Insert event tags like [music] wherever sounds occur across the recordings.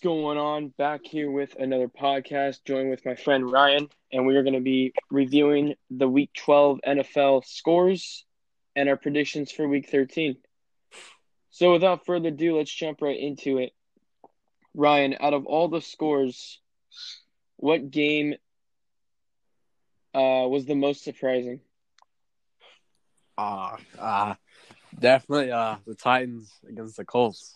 going on? Back here with another podcast, joined with my friend Ryan, and we are going to be reviewing the Week 12 NFL scores and our predictions for Week 13. So, without further ado, let's jump right into it. Ryan, out of all the scores, what game uh, was the most surprising? Uh, uh definitely uh the Titans against the Colts.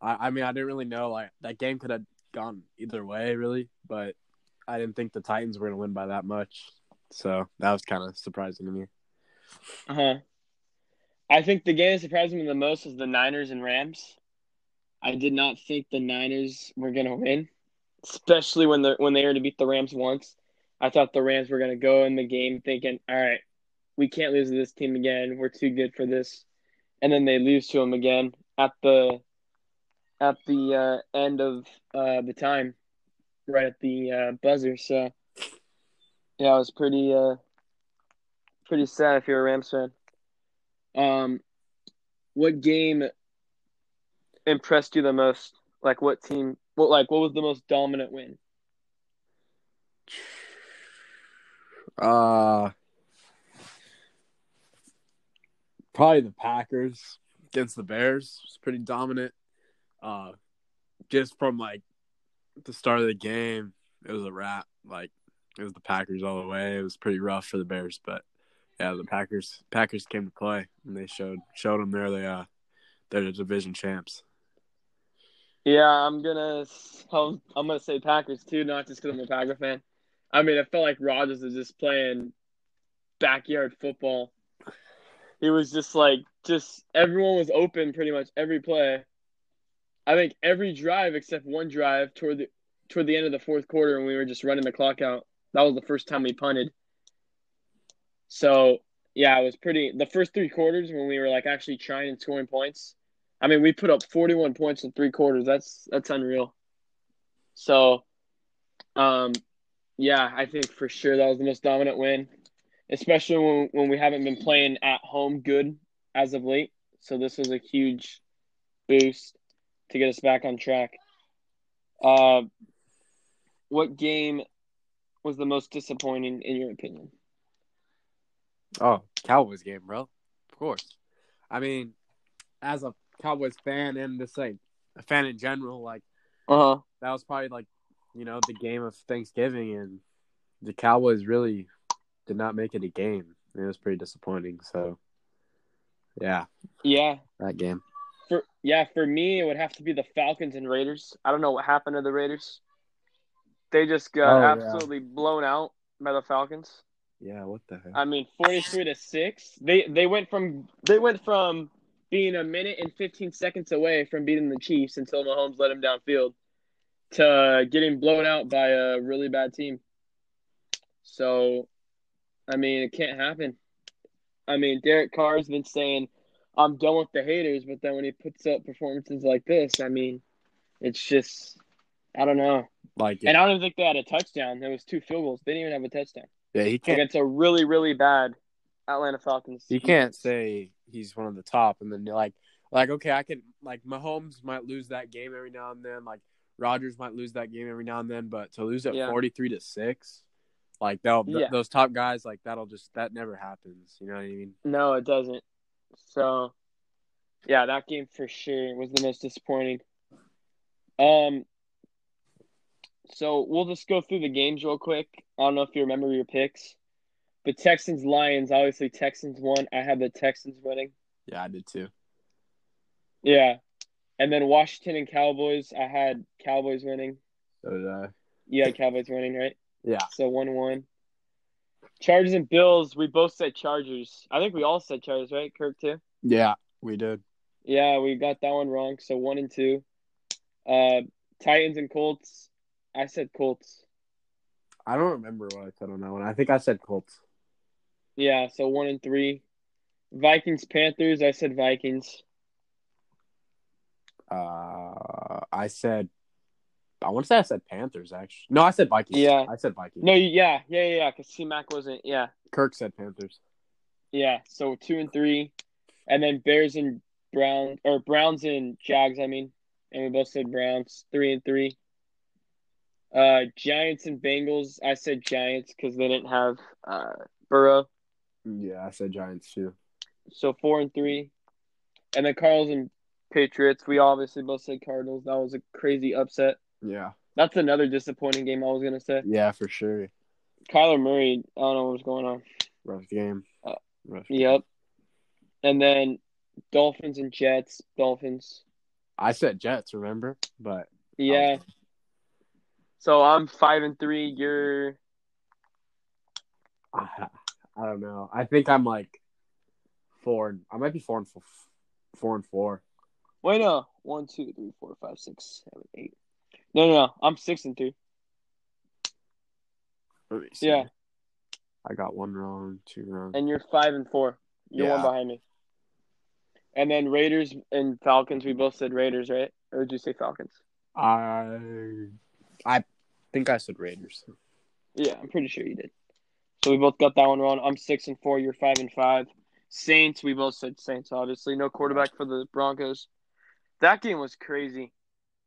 I, I mean I didn't really know like that game could have gone either way really, but I didn't think the Titans were gonna win by that much. So that was kind of surprising to me. Uh huh. I think the game that surprised me the most was the Niners and Rams. I did not think the Niners were gonna win, especially when the when they to beat the Rams once. I thought the Rams were gonna go in the game thinking, all right, we can't lose to this team again. We're too good for this. And then they lose to them again at the at the uh, end of uh, the time, right at the uh, buzzer. So yeah, it was pretty uh, pretty sad if you're a Rams fan. Um, what game impressed you the most? Like what team? What like what was the most dominant win? Uh probably the Packers against the Bears. It's pretty dominant. Uh, just from like the start of the game, it was a wrap. Like it was the Packers all the way. It was pretty rough for the Bears, but yeah, the Packers Packers came to play and they showed showed them they're the uh, they're the division champs. Yeah, I'm gonna I'm, gonna say Packers too, not just because I'm a Packer fan. I mean, it felt like Rodgers was just playing backyard football he was just like just everyone was open pretty much every play. I think every drive except one drive toward the toward the end of the fourth quarter when we were just running the clock out. That was the first time we punted. So yeah, it was pretty. The first three quarters when we were like actually trying and scoring points. I mean, we put up 41 points in three quarters. That's that's unreal. So, um, yeah, I think for sure that was the most dominant win especially when, when we haven't been playing at home good as of late. So this was a huge boost to get us back on track. Uh, what game was the most disappointing in your opinion? Oh, Cowboys game, bro. Of course. I mean, as a Cowboys fan and just like a fan in general, like uh huh, that was probably like you know the game of Thanksgiving, and the Cowboys really did not make it a game. It was pretty disappointing. So, yeah, yeah, that game. For yeah, for me, it would have to be the Falcons and Raiders. I don't know what happened to the Raiders. They just got oh, absolutely yeah. blown out by the Falcons. Yeah, what the heck? I mean, forty-three to six. They they went from they went from being a minute and fifteen seconds away from beating the Chiefs until Mahomes let him downfield to getting blown out by a really bad team. So I mean, it can't happen. I mean, Derek Carr's been saying, I'm done with the haters, but then when he puts up performances like this, I mean, it's just, I don't know. Like, and I don't even think they had a touchdown. There was two field goals. They didn't even have a touchdown. Yeah, he can't. Like, it's a really, really bad Atlanta Falcons. You can't say he's one of the top, and then like, like okay, I can like Mahomes might lose that game every now and then, like Rodgers might lose that game every now and then, but to lose it yeah. forty three to six, like they'll yeah. those top guys like that'll just that never happens. You know what I mean? No, it doesn't. So yeah, that game for sure was the most disappointing. Um so we'll just go through the games real quick. I don't know if you remember your picks. But Texans Lions, obviously Texans won. I had the Texans winning. Yeah, I did too. Yeah. And then Washington and Cowboys, I had Cowboys winning. So did I. You had Cowboys winning, right? Yeah. So one one. Chargers and Bills, we both said Chargers. I think we all said Chargers, right? Kirk too. Yeah, we did. Yeah, we got that one wrong. So one and two. Uh, Titans and Colts. I said Colts. I don't remember what I said on that one. I think I said Colts. Yeah, so one and three. Vikings Panthers. I said Vikings. Uh, I said I want to say I said Panthers actually. No, I said Vikings. Yeah, I said Vikings. No, yeah, yeah, yeah, because C Mac wasn't. Yeah, Kirk said Panthers. Yeah, so two and three, and then Bears and Browns or Browns and Jags. I mean, and we both said Browns, three and three. Uh, Giants and Bengals. I said Giants because they didn't have uh, Burrow, Yeah, I said Giants too. so four and three. And then Cardinals and Patriots. We obviously both said Cardinals. That was a crazy upset. Yeah. That's another disappointing game. I was gonna say Yeah, for sure. Kyler Murray. I don't know what's going on. Rough game. Uh, Rough game. Yep. And then Dolphins and Jets. Dolphins. I said Jets, remember? But Yeah. So I'm five and three. You're I, [laughs] I don't know. I think I'm like four. and- I might be four and four, four and four. wait no one two three four five six seven eight. No no no. I'm six and two. Let me see. Yeah. I got one wrong, two wrong. And you're five and four. You're one behind me. And then Raiders and Falcons. We both said Raiders, right? Or did you say Falcons? I I think I said Raiders. Yeah, I'm pretty sure you did. So we both got that one wrong. I'm six and four. You're five and five. Saints. We both said Saints. Obviously, no quarterback for the Broncos. That game was crazy.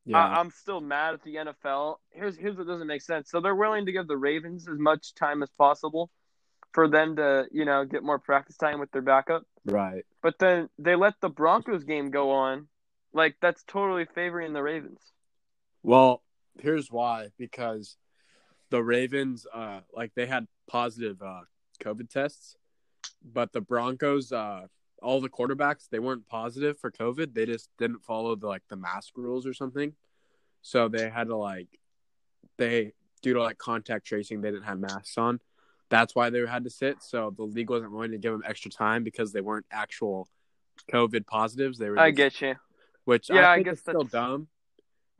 Yeah. I, I'm still mad at the NFL. Here's here's what doesn't make sense. So they're willing to give the Ravens as much time as possible for them to you know get more practice time with their backup, right. but then they let the Broncos game go on. Like that's totally favoring the Ravens. Well, here's why because the Ravens uh like they had positive uh COVID tests, but the Broncos uh all the quarterbacks they weren't positive for COVID. They just didn't follow the like the mask rules or something. So they had to like they due to like contact tracing they didn't have masks on. That's why they had to sit. So the league wasn't willing to give them extra time because they weren't actual COVID positives. They were I get you. which Yeah, I I guess is still dumb.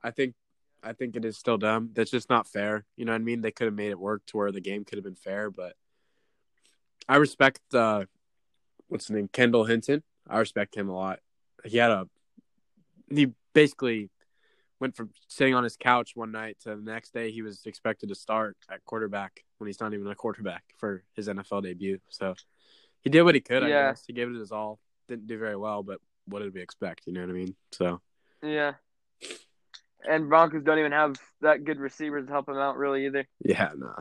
I think I think it is still dumb. That's just not fair. You know what I mean? They could have made it work to where the game could have been fair, but I respect uh what's his name? Kendall Hinton. I respect him a lot. He had a he basically went from sitting on his couch one night to the next day he was expected to start at quarterback when he's not even a quarterback for his NFL debut. So he did what he could, I Yeah. guess. He gave it his all. Didn't do very well, but what did we expect? You know what I mean? So Yeah. And Broncos don't even have that good receivers to help them out really either, yeah, no.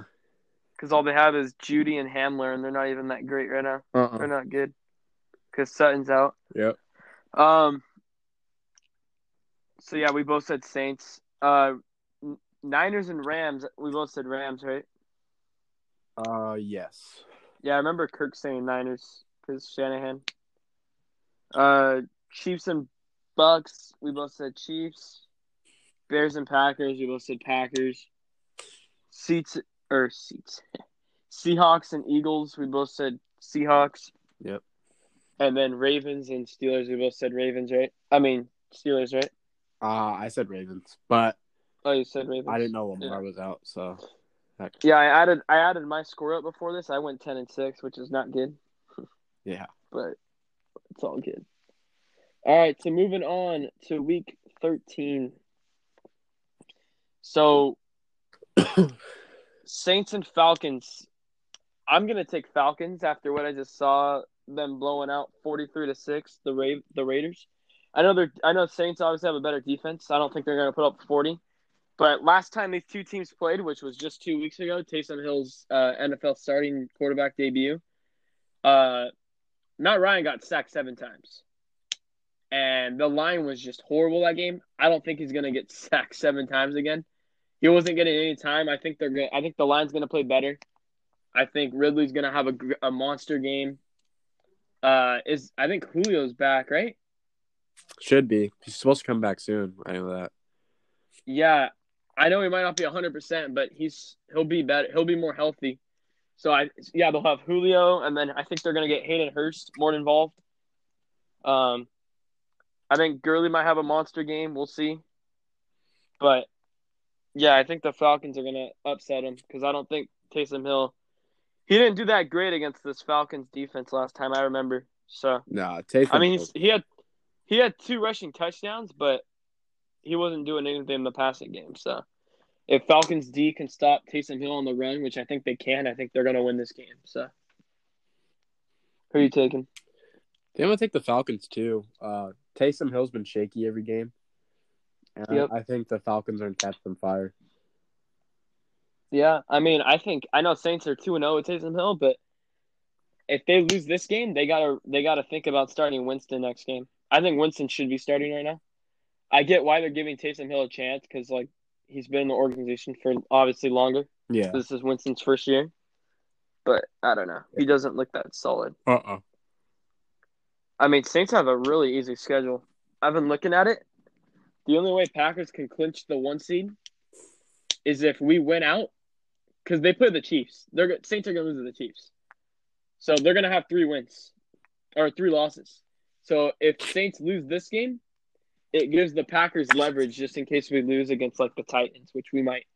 because all they have is Jeudy and Hamler, and they're not even that great right now. Uh-uh. They're not good, because Sutton's out. Yep. Um. So yeah, we both said Saints. Uh, Niners and Rams. We both said Rams, right? Uh, yes. Yeah, I remember Kirk saying Niners because Shanahan. Uh, Chiefs and Bucks. We both said Chiefs. Bears and Packers. We both said Packers. Seats or seats. [laughs] Seahawks and Eagles. We both said Seahawks. Yep. And then Ravens and Steelers. We both said Ravens, right? I mean Steelers, right? Uh, I said Ravens, but Oh, you said Ravens. I didn't know Lamar Yeah. was out, so that, Yeah, I added I added my score up before this. I went ten and six, which is not good, [laughs] yeah. but it's all good. All right, so moving on to week thirteen. So [coughs] Saints and Falcons. I'm gonna take Falcons after what I just saw them blowing out forty three to six the Ra- the Raiders. I know they're I know Saints obviously have a better defense. I don't think they're gonna put up forty. But last time these two teams played, which was just two weeks ago, Taysom Hill's uh, NFL starting quarterback debut, uh, Matt Ryan got sacked seven times, and the line was just horrible that game. I don't think he's gonna get [laughs] sacked seven times again. He wasn't getting any time. I think they're Gonna, I think the line's gonna play better. I think Ridley's gonna have a, a monster game. Uh, is I think Julio's back, right? Should be. He's supposed to come back soon. I know that. Yeah, I know he might not be hundred percent, but he's he'll be better. He'll be more healthy. So I yeah they'll have Julio, and then I think they're gonna get Hayden Hurst more involved. Um, I think Gurley might have a monster game. We'll see. But yeah, I think the Falcons are gonna upset him because I don't think Taysom Hill. He didn't do that great against this Falcons defense last time. I remember. So Nah, Taysom. I mean, he had he had two rushing touchdowns, but he wasn't doing anything in the passing game. So if Falcons D can stop Taysom Hill on the run, which I think they can, I think they're going to win this game. So who are you taking? I'm gonna take the Falcons too. Uh, Taysom Hill's been shaky every game, And Yep. I, I think the Falcons are gonna catch some fire. Yeah, I mean, I think I know Saints are two and zero at Taysom Hill, but if they lose this game, they gotta they gotta think about starting Winston next game. I think Winston should be starting right now. I get why they're giving Taysom Hill a chance because like he's been in the organization for obviously longer. Yeah. This is Winston's first year, but I don't know. He doesn't look that solid. Uh uh I mean, Saints have a really easy schedule. I've been looking at it. The only way Packers can clinch the one seed is if we win out, because they play the Chiefs. They're Saints are going to lose to the Chiefs, so they're going to have three wins or three losses. So if Saints lose this game, it gives the Packers leverage just in case we lose against like the Titans, which we might.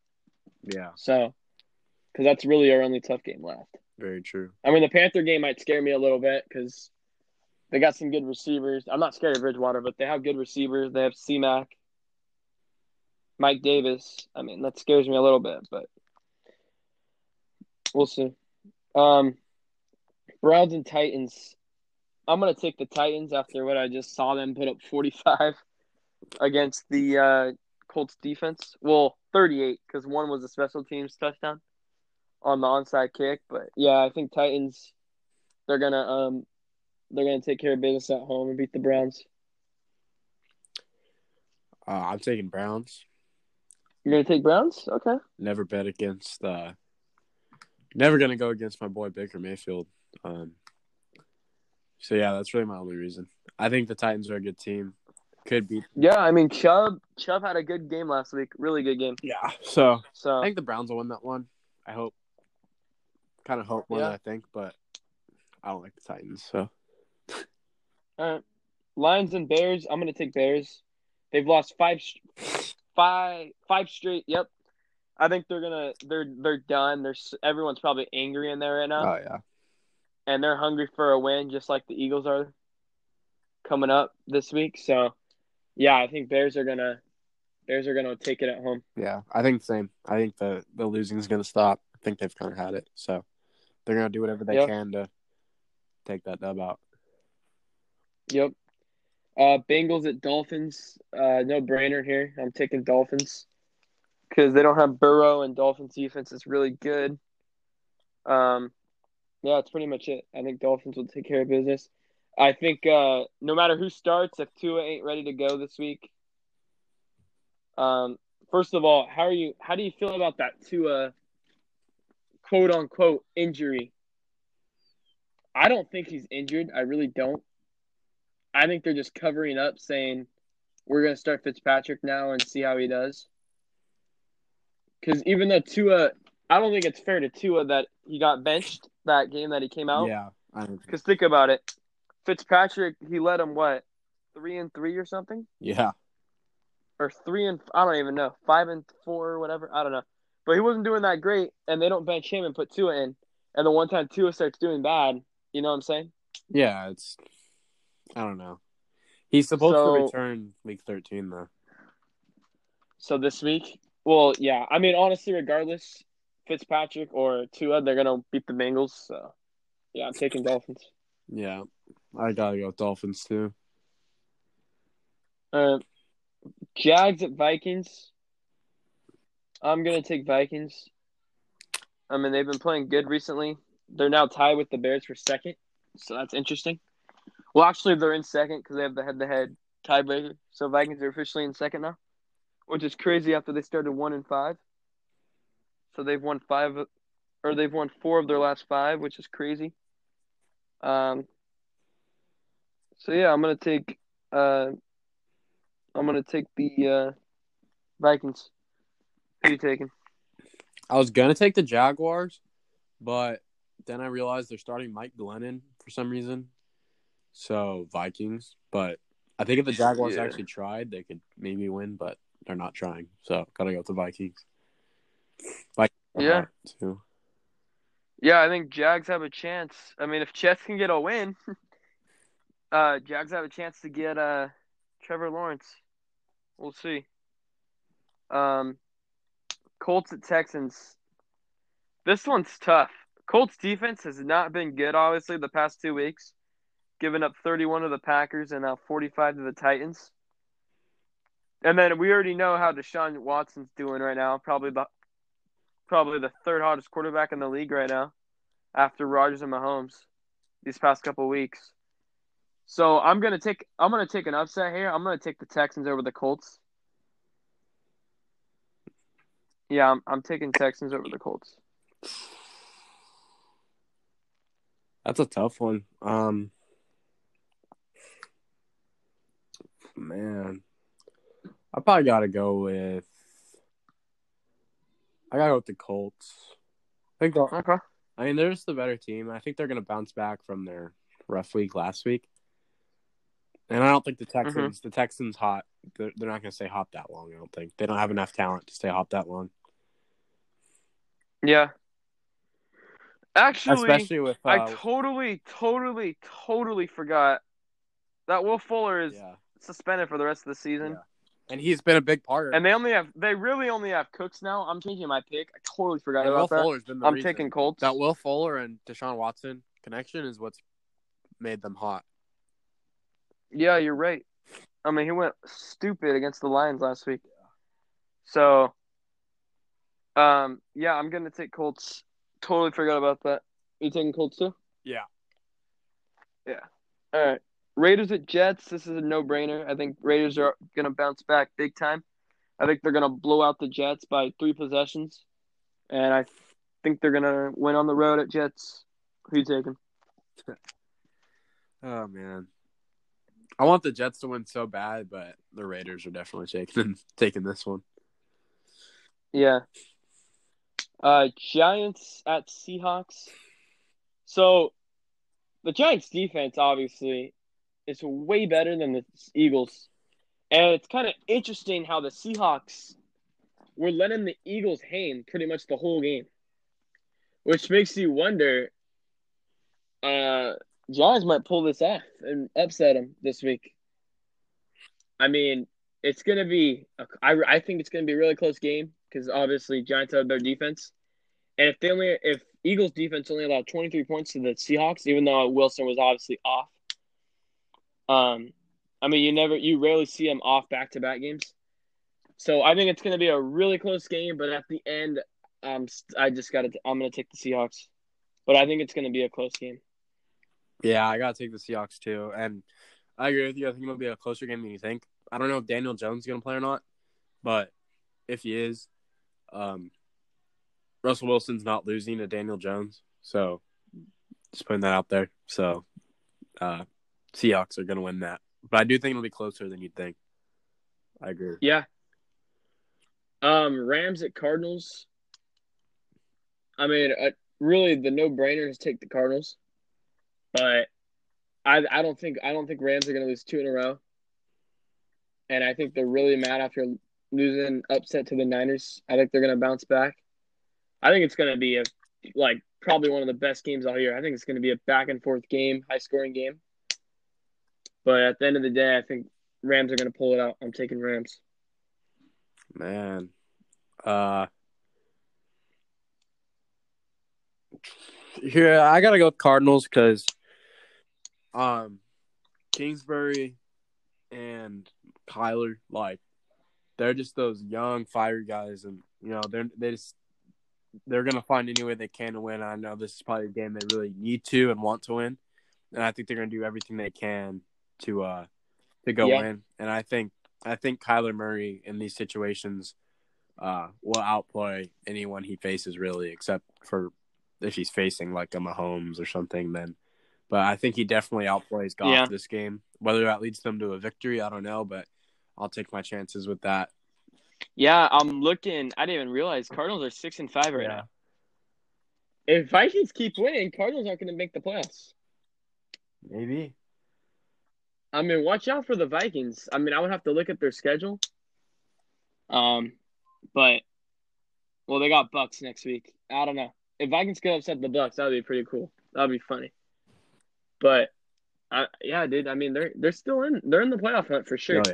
Yeah. So, because that's really our only tough game left. Very true. I mean, the Panther game might scare me a little bit because they got some good receivers. I'm not scared of Bridgewater, but they have good receivers. They have C-Mac, Mike Davis. I mean, that scares me a little bit, but we'll see. Um, Browns and Titans. I'm gonna take the Titans after what I just saw them put up 45 [laughs] against the uh, Colts defense. Well, 38 because one was a special teams touchdown on the onside kick. But yeah, I think Titans they're gonna um they're gonna take care of business at home and beat the Browns. Uh, I'm taking Browns. You're gonna take Browns? Okay. Never bet against. Uh, never gonna go against my boy Baker Mayfield. Um, so yeah, that's really my only reason. I think the Titans are a good team. Could beat. Yeah, I mean Chubb Chubb had a good game last week. Really good game. Yeah. So So I think the Browns will win that one. I hope. Kind of hope more Yeah. than I think, but I don't like the Titans. So [laughs] all right. Lions and Bears. I'm gonna take Bears. They've lost five, five, five straight. Yep. I think they're gonna they're they're done. There's everyone's probably angry in there right now. oh yeah, and they're hungry for a win, just like the Eagles are coming up this week. So, yeah, I think Bears are gonna Bears are gonna take it at home. yeah. I think the same. I think the the losing is gonna stop. I think they've kind of had it. So they're gonna do whatever they Yep. can to take that dub out. Yep. Uh, Bengals at Dolphins. Uh, no brainer here. I'm taking Dolphins because they don't have Burrow, and Dolphins defense is really good. Um, yeah, that's pretty much it. I think Dolphins will take care of business. I think uh, no matter who starts, if Tua ain't ready to go this week, um, first of all, how are you? How do you feel about that Tua quote unquote injury? I don't think he's injured. I really don't. I think they're just covering up, saying we're going to start Fitzpatrick now and see how he does. Because even though Tua, I don't think it's fair to Tua that he got benched that game that he came out. Yeah, Because think about it, Fitzpatrick, he led him what three and three or something, yeah, or three and I don't even know, five and four or whatever. I don't know, but he wasn't doing that great, and they don't bench him and put Tua in. And the one time Tua starts doing bad, you know what I'm saying? yeah. It's I don't know. He's supposed So- to return week thirteen though. So this week, well, yeah. I mean, honestly, regardless, Fitzpatrick or Tua, they're gonna beat the Bengals. So, yeah, I'm taking Dolphins. Yeah, I gotta go with Dolphins too. Uh, Jags at Vikings. I'm gonna take Vikings. I mean, they've been playing good recently. They're now tied with the Bears for second, so that's interesting. Well, actually, they're in second because they have the head-to-head tiebreaker. So Vikings are officially in second now, which is crazy after they started one and five. So they've won five, or they've won four of their last five, which is crazy. Um. So yeah, I'm gonna take. Uh, I'm gonna take the uh, Vikings. Who you taking? I was gonna take the Jaguars, but then I realized they're starting Mike Glennon for some reason. So Vikings, but I think if the Jaguars Yeah. actually tried, they could maybe win, but they're not trying. So gotta go with the Vikings. Vikings Yeah. too. Yeah, I think Jags have a chance. I mean, if Jets can get a win, [laughs] uh, Jags have a chance to get uh, Trevor Lawrence. We'll see. Um, Colts at Texans. This one's tough. Colts defense has not been good, obviously, the past two weeks, giving up 31 to the Packers and now 45 to the Titans. And then we already know how Deshaun Watson's doing right now. Probably the probably the third hottest quarterback in the league right now, after Rodgers and Mahomes, these past couple weeks. So I'm gonna take I'm gonna take an upset here. I'm gonna take the Texans over the Colts. Yeah, I'm I'm taking Texans over the Colts. That's a tough one. Um, man, I probably got to go with. I gotta go with the Colts. I think. Okay. I mean, they're just the better team. I think they're gonna bounce back from their rough week last week. And I don't think the Texans, the Texans, hot. They're, they're not gonna stay hot that long. I don't think they don't have enough talent to stay hot that long. Yeah. Actually, Especially with uh, I totally, totally, totally forgot that Will Fuller is yeah, suspended for the rest of the season. Yeah. And he's been a big part. And they only have they really only have Cooks now. I'm changing my pick. I totally forgot And Will about that. Fuller's been the I'm reason. taking Colts. that Will Fuller and Deshaun Watson connection is what's made them hot. Yeah, you're right. I mean, he went stupid against the Lions last week. So, um, yeah, I'm gonna take Colts. Totally forgot about that. You taking Colts too? Yeah. Yeah. All right. Raiders at Jets. This is a no-brainer. I think Raiders are gonna bounce back big time. I think they're gonna blow out the Jets by three possessions, and I think they're gonna win on the road at Jets. Who you taking? [laughs] Oh man, I want the Jets to win so bad, but the Raiders are definitely taking [laughs] taking this one. Yeah. Uh, Giants at Seahawks. So, the Giants' defense obviously is way better than the Eagles, and it's kind of interesting how the Seahawks were letting the Eagles hang pretty much the whole game, which makes you wonder. Uh, Giants might pull this off and upset them this week. I mean, it's gonna be. A, I I think it's gonna be a really close game because obviously Giants have their defense, and if they only if Eagles defense only allowed 23 points to the Seahawks, even though Wilson was obviously off. Um, I mean, you never you rarely see them off back to back games, so I think it's gonna be a really close game. But at the end, um, I just got to I'm gonna take the Seahawks, but I think it's gonna be a close game. Yeah, I gotta take the Seahawks too, and I agree with you. I think it'll be a closer game than you think. I don't know if Daniel Jones is gonna play or not, but if he is, um, Russell Wilson's not losing to Daniel Jones, so just putting that out there. So, uh, Seahawks are gonna win that, but I do think it'll be closer than you'd think. I agree. Yeah. Um, Rams at Cardinals. I mean, uh, really, the no-brainer is take the Cardinals, but I I don't think I don't think Rams are going to lose two in a row, and I think they're really mad after losing upset to the Niners. I think they're going to bounce back. I think it's going to be a like probably one of the best games all year. I think it's going to be a back and forth game, high scoring game. But at the end of the day, I think Rams are going to pull it out. I'm taking Rams. Man, uh, here I gotta go with Cardinals because, um, Kingsbury and Kyler, like, they're just those young, fiery guys, and you know they're they just they're gonna find any way they can to win. I know this is probably a game they really need to and want to win, and I think they're gonna do everything they can to uh to go Yeah. win. And I think I think Kyler Murray in these situations uh, will outplay anyone he faces, really, except for if he's facing like a Mahomes or something. Then, but I think he definitely outplays Goff Yeah. this game. Whether that leads them to a victory, I don't know, but I'll take my chances with that. Yeah, I'm looking. I didn't even realize Cardinals are six and five right Yeah. now. If Vikings keep winning, Cardinals aren't going to make the playoffs. Maybe. I mean, watch out for the Vikings. I mean, I would have to look at their schedule. Um, but well, they got Bucks next week. I don't know if Vikings could upset the Bucks. That would be pretty cool. That would be funny. But, I, yeah, dude. I mean, they're they're still in. They're in the playoff hunt for sure. Oh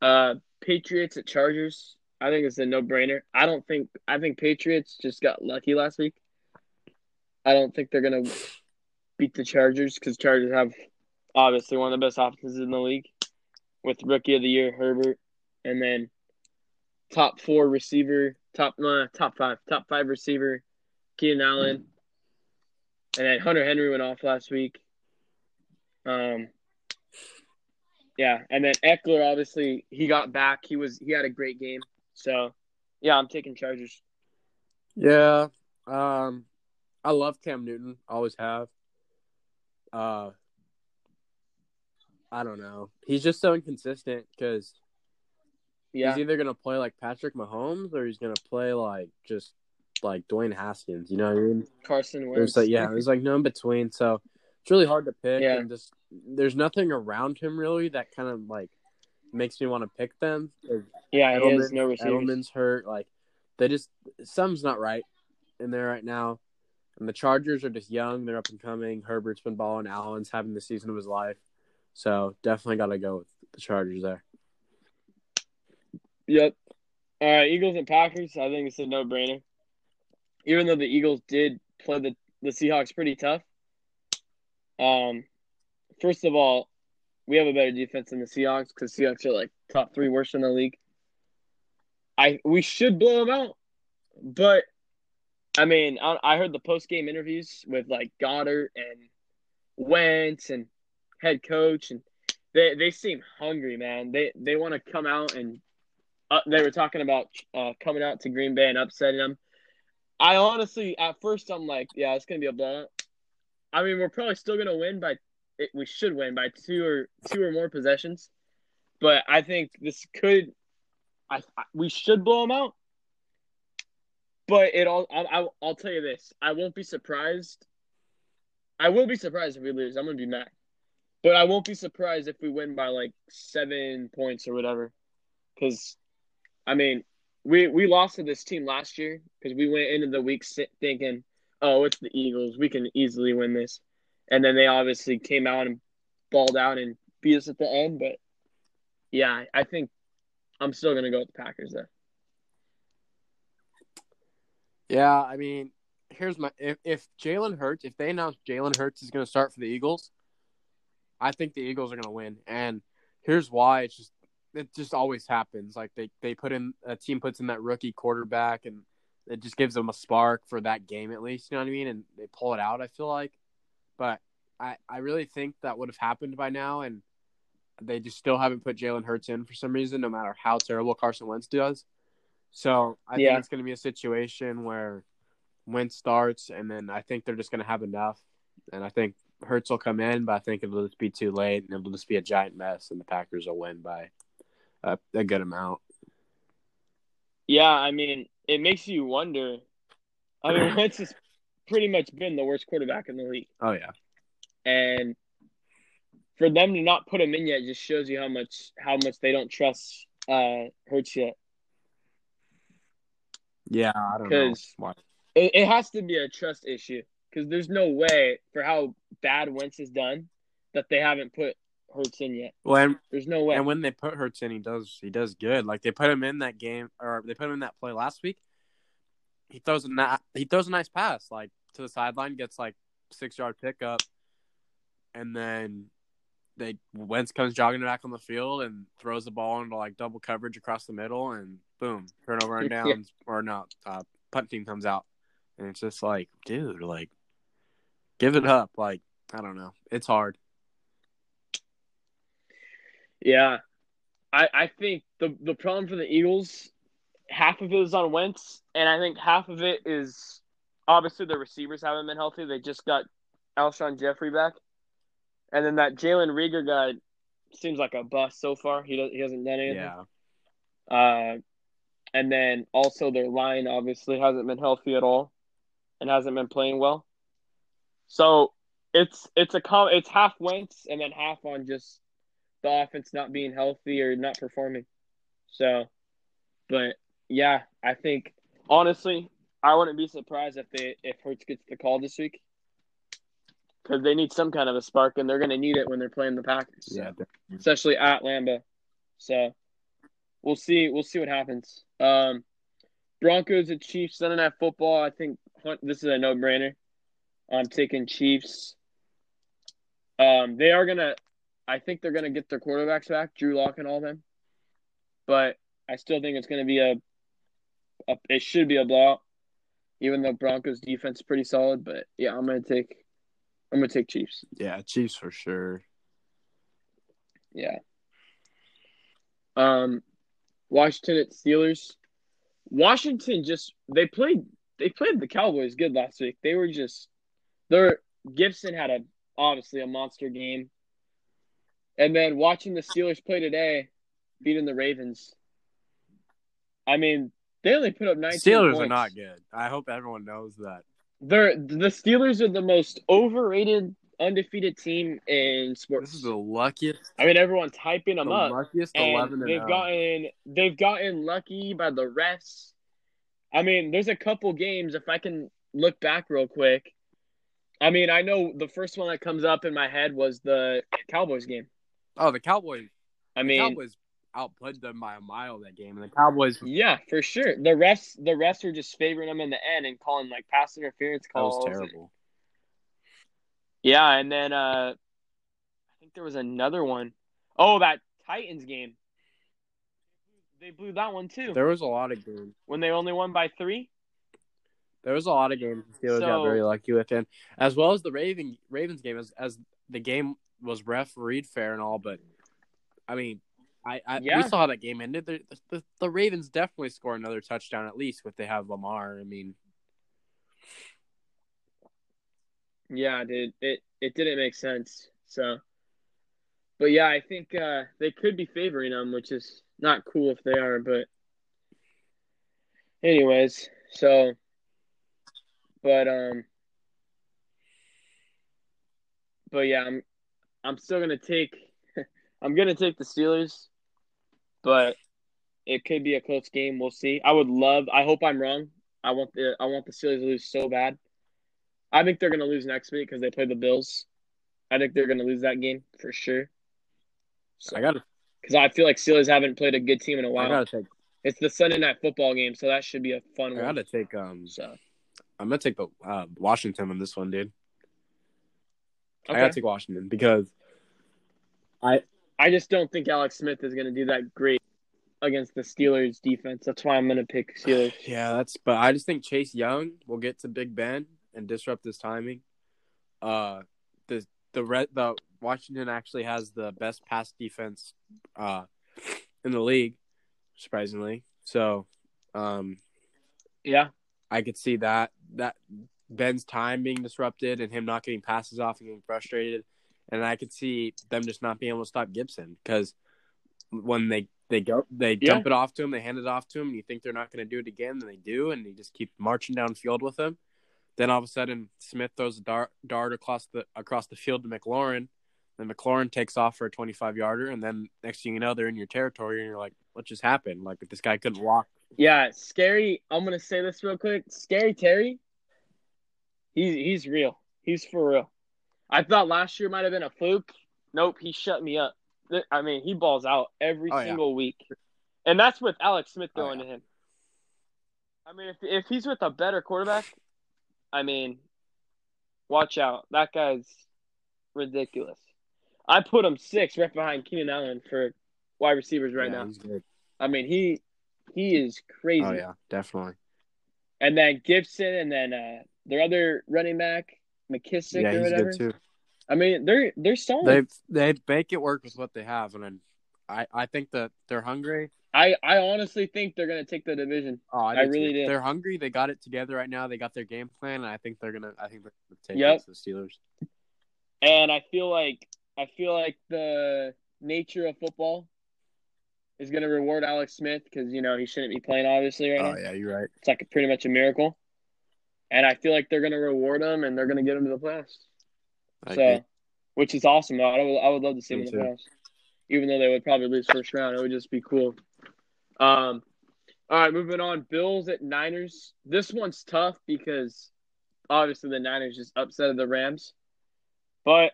yeah. Uh, Patriots at Chargers. I think it's a no-brainer. I don't think. I think Patriots just got lucky last week. I don't think they're gonna beat the Chargers because Chargers have obviously one of the best offenses in the league. with rookie of the year Herbert, and then top four receiver, top uh, top five, top five receiver, Keenan Allen, and then Hunter Henry went off last week. Um, yeah, and then Ekeler obviously he got back. He was he had a great game. So, yeah, I'm taking Chargers. Yeah, um, I love Cam Newton. Always have. Uh, I don't know. He's just so inconsistent because Yeah, he's either gonna play like Patrick Mahomes or he's gonna play like just like Dwayne Haskins. You know what I mean? Carson Wentz. There's like yeah, there's like no in between. So it's really hard to pick. Yeah. And just there's nothing around him really that kind of like makes me want to pick them. yeah, Edelman- no receivers. Edelman's hurt. Like they just something's not right in there right now. And the Chargers are just young. They're up and coming. Herbert's been balling. Allen's having the season of his life. So definitely got to go with the Chargers there. Yep. All right, Eagles and Packers. I think it's a no-brainer. Even though the Eagles did play the the Seahawks pretty tough. Um, first of all, we have a better defense than the Seahawks because Seahawks are like top three worst in the league. I we should blow them out, but I mean, I, I heard the post game interviews with like Goedert and Wentz and head coach, and they they seem hungry, man. They they want to come out and uh, they were talking about uh, coming out to Green Bay and upsetting them. I honestly, at first, I'm like, yeah, it's gonna be a blowout. I mean, we're probably still gonna win by, it, we should win by two or two or more possessions, but I think this could, I, I we should blow them out. But it all, I'll, I'll, I'll tell you this: I won't be surprised. I will be surprised if we lose. I'm gonna be mad, but I won't be surprised if we win by like seven points or whatever. Because, I mean, we we lost to this team last year because we went into the week thinking, oh, it's the Eagles, we can easily win this, and then they obviously came out and balled out and beat us at the end. But yeah, I think I'm still gonna go with the Packers though. Yeah, I mean, here's my if if Jalen Hurts, if they announce Jalen Hurts is going to start for the Eagles, I think the Eagles are going to win. And here's why: it's just it just always happens. Like they they put in a team puts in that rookie quarterback, and it just gives them a spark for that game at least. You know what I mean? And they pull it out. I feel like, but I I really think that would have happened by now, and they just still haven't put Jalen Hurts in for some reason, no matter how terrible Carson Wentz does. So I Yeah. think it's going to be a situation where Wentz starts, and then I think they're just going to have enough, and I think Hurts will come in, but I think it'll just be too late, and it'll just be a giant mess, and the Packers will win by a, a good amount. Yeah, I mean, it makes you wonder. I mean, [clears throat] Wentz has pretty much been the worst quarterback in the league, Oh yeah, and for them to not put him in yet just shows you how much how much they don't trust uh Hurts yet. Yeah. I don't know. Why. It, it has to be a trust issue because there's no way for how bad Wentz has done that they haven't put Hurts in yet. Well, and, There's no way. and when they put Hurts in, he does he does good. Like they put him in that game, or they put him in that play last week. He throws a na- he throws a nice pass like to the sideline, gets like six yard pickup, and then they Wentz comes jogging back on the field and throws the ball into like double coverage across the middle, and boom, turnover and [laughs] Yeah. downs or not, uh, punt team comes out, and it's just like, dude, like, give it up. Like I don't know, it's hard. Yeah, I I think the the problem for the Eagles, half of it is on Wentz, and I think half of it is obviously the receivers haven't been healthy. They just got Alshon Jeffery back, and then that Jalen Reagor guy seems like a bust so far. He does, he hasn't done anything. Yeah, Uh, and then also their line obviously hasn't been healthy at all, and hasn't been playing well. So it's it's a com- it's half Wentz and then half on just the offense not being healthy or not performing. So, but yeah, I think honestly, I wouldn't be surprised if they if Hurts gets the call this week because they need some kind of a spark and they're going to need it when they're playing the Packers. Yeah. especially at Lambeau. So we'll see. We'll see what happens. Um, Broncos and Chiefs Sunday Night Football. I think Hunt- this is a no brainer. I'm taking Chiefs. Um, they are gonna. I think they're gonna get their quarterbacks back, Drew Lock and all them. But I still think it's gonna be a, a it should be a blowout, even though Broncos defense is pretty solid. But yeah, I'm gonna take I'm gonna take Chiefs. Yeah, Chiefs for sure. Yeah. Um, Washington at Steelers. Washington just they played they played the Cowboys good last week. They were just their Gibson had a obviously a monster game. And then watching the Steelers play today, beating the Ravens. I mean, they only put up 19 Steelers points. are not good. I hope everyone knows that. They're the Steelers are the most overrated undefeated team in sports. This is the luckiest, I mean, everyone's hyping them the up. luckiest and eleven they've oh. gotten they've gotten lucky by the refs. I mean, there's a couple games if I can look back real quick. I mean, I know the first one that comes up in my head was the Cowboys game. Oh, the Cowboys. I the mean, Cowboys outplayed them by a mile that game, and the Cowboys. yeah, for sure. The refs the refs were just favoring them in the end and calling like pass interference calls. That was terrible. Yeah, and then uh I think there was another one. Oh, that Titans game. They blew that one too. There was a lot of games. when they only won by three. There was a lot of games the Steelers got very lucky with, and as well as the Raven Ravens game, as as the game was refereed fair and all, but I mean, I, I Yeah. we saw how that game ended. The, the the Ravens definitely score another touchdown at least if they have Lamar. I mean, Yeah, dude, it it didn't make sense. So, but yeah, I think uh, they could be favoring them, which is not cool if they are. But, anyways, so, but um, but yeah, I'm I'm still gonna take [laughs] I'm gonna take the Steelers, but it could be a close game. We'll see. I would love. I hope I'm wrong. I want the I want the Steelers to lose so bad. I think they're going to lose next week because they play the Bills. I think they're going to lose that game for sure. So, I gotta because I feel like Steelers haven't played a good team in a while. gotta take It's the Sunday night football game, so that should be a fun I one. I gotta take um So I'm gonna take the uh, Washington on this one, dude. I gotta take Washington because I I just don't think Alex Smith is going to do that great against the Steelers defense. That's why I'm going to pick Steelers. [sighs] Yeah, that's. But I just think Chase Young will get to Big Ben and disrupt his timing. Uh, the the red the Washington actually has the best pass defense, uh, in the league, surprisingly. So, um, Yeah. I could see that that Ben's time being disrupted and him not getting passes off and getting frustrated, and I could see them just not being able to stop Gibson because when they they go they Yeah. dump it off to him, they hand it off to him, and you think they're not going to do it again, then they do, and they just keep marching downfield with him. Then all of a sudden, Smith throws a dart, dart across the across the field to McLaurin. Then McLaurin takes off for a 25 yarder, and then next thing you know, they're in your territory, and you're like, "What just happened? Like this guy couldn't walk." Yeah, scary. I'm gonna say this real quick. Scary Terry. He's he's real. He's for real. I thought last year might have been a fluke. Nope, he shut me up. I mean, he balls out every Oh, yeah. single week, and that's with Alex Smith Oh, yeah. to him. I mean, if if he's with a better quarterback, I mean, watch out. That guy's ridiculous. I put him six right behind Keenan Allen for wide receivers right Yeah, now. he's good. I mean, he he is crazy. Oh yeah, definitely. And then Gibson, and then uh, their other running back, McKissic yeah, or he's whatever. good too. I mean, they're they're solid. They they make it work with what they have, and then I I think that they're hungry. I I honestly think they're gonna take the division. Oh, I do really too. do. They're hungry. They got it together right now. They got their game plan, and I think they're gonna. I think they're gonna take Yep. it to the Steelers. And I feel like I feel like the nature of football is gonna reward Alex Smith because you know he shouldn't be playing obviously right Oh now. yeah, you're right. It's like a, pretty much a miracle. And I feel like they're gonna reward him and they're gonna get him to the playoffs. I so, agree. which is awesome. I would, I would love to see Me them in the playoffs, even though they would probably lose first round. It would just be cool. Um, all right, moving on. Bills at Niners. This one's tough because obviously the Niners just upset the Rams, but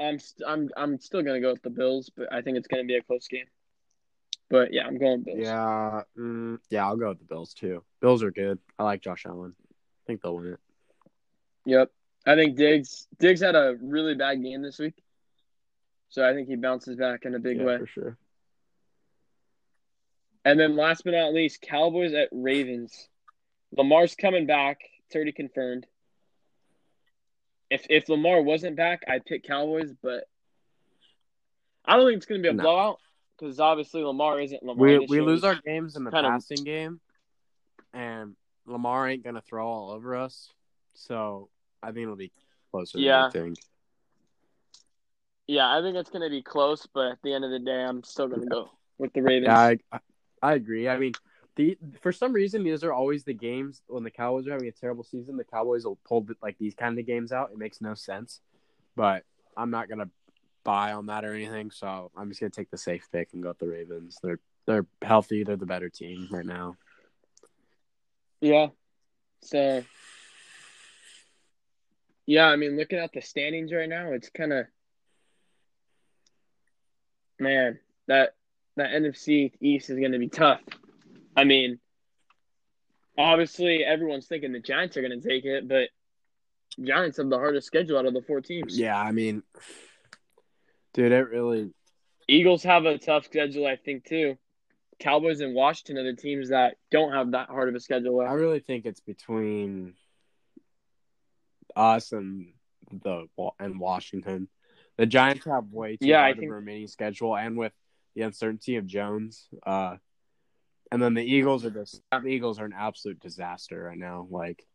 I'm st- I'm I'm still gonna go with the Bills, but I think it's gonna be a close game. But yeah, I'm going Bills. Yeah, mm, yeah, I'll go with the Bills too. Bills are good. I like Josh Allen. I think they'll win it. Yep. I think Diggs Diggs had a really bad game this week. So I think he bounces back in a big yeah, way. for sure. And then last but not least, Cowboys at Ravens. Lamar's coming back. It's already confirmed. If if Lamar wasn't back, I'd pick Cowboys, but I don't think it's going to be a No. blowout because obviously Lamar isn't Lamar. We we lose our games in the Kinda- passing game, and Lamar ain't gonna throw all over us. So I think it'll be closer Yeah. than we think. Yeah, I think it's going to be close, but at the end of the day, I'm still going to go with the Ravens. Yeah, I, I agree. I mean, the for some reason these are always the games when the Cowboys are having a terrible season. The Cowboys will pull like these kind of games out. It makes no sense, but I'm not gonna buy on that or anything. So I'm just gonna take the safe pick and go with the Ravens. They're they're healthy. They're the better team right now. Yeah. So, yeah, I mean, looking at the standings right now, it's kind of, man, that that NFC East is going to be tough. I mean, obviously, everyone's thinking the Giants are going to take it, but Giants have the hardest schedule out of the four teams. Yeah, I mean, dude, it really. Eagles have a tough schedule, I think, too. Cowboys and Washington are the teams that don't have that hard of a schedule. I really think it's between us and the and Washington. The Giants have way too Yeah, I hard of think- a remaining schedule, and with the uncertainty of Jones, uh, and then the Eagles are just the Eagles are an absolute disaster right now. Like,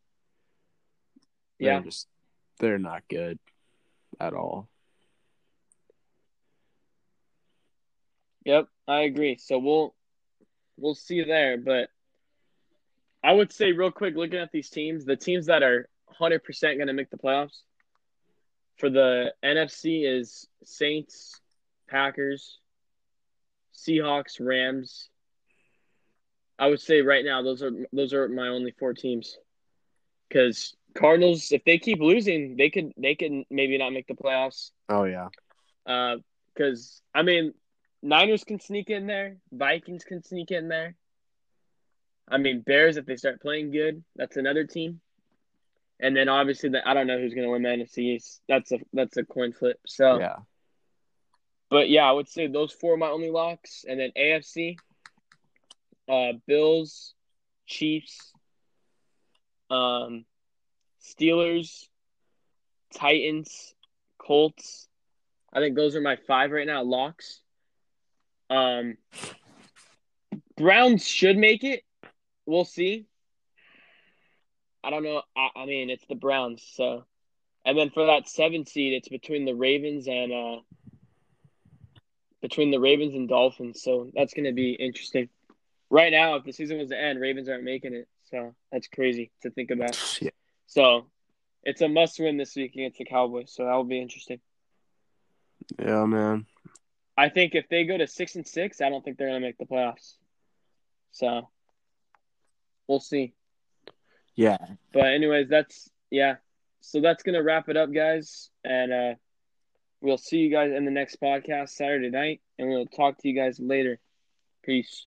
they're Yeah. just they're not good at all. Yep, I agree. So we'll we'll see there, but I would say real quick, looking at these teams, the teams that are hundred percent going to make the playoffs for the NFC is Saints, Packers, Seahawks, Rams. I would say right now those are those are my only four teams because Cardinals, if they keep losing, they could they could maybe not make the playoffs. Oh yeah, Uh Because I mean, Niners can sneak in there, Vikings can sneak in there. I mean, Bears if they start playing good, that's another team. And then obviously, the, I don't know who's going to win the NFC East. That's a that's a coin flip. So, yeah. But yeah, I would say those four are my only locks, and then AFC, uh, Bills, Chiefs, um, Steelers, Titans, Colts. I think those are my five right now locks. Um, Browns should make it. We'll see. I don't know. I, I mean, it's the Browns, so. And then for that seven seed, it's between the Ravens and uh, between the Ravens and Dolphins. So that's going to be interesting. Right now, if the season was to end, Ravens aren't making it. So that's crazy to think about. [laughs] Yeah. So it's a must win this week against the Cowboys. So that will be interesting. Yeah, man. I think if they go to six and six, I don't think they're going to make the playoffs. So we'll see. Yeah. But anyways, that's yeah. So that's gonna wrap it up, guys, and uh, we'll see you guys in the next podcast Saturday night, and we'll talk to you guys later. Peace.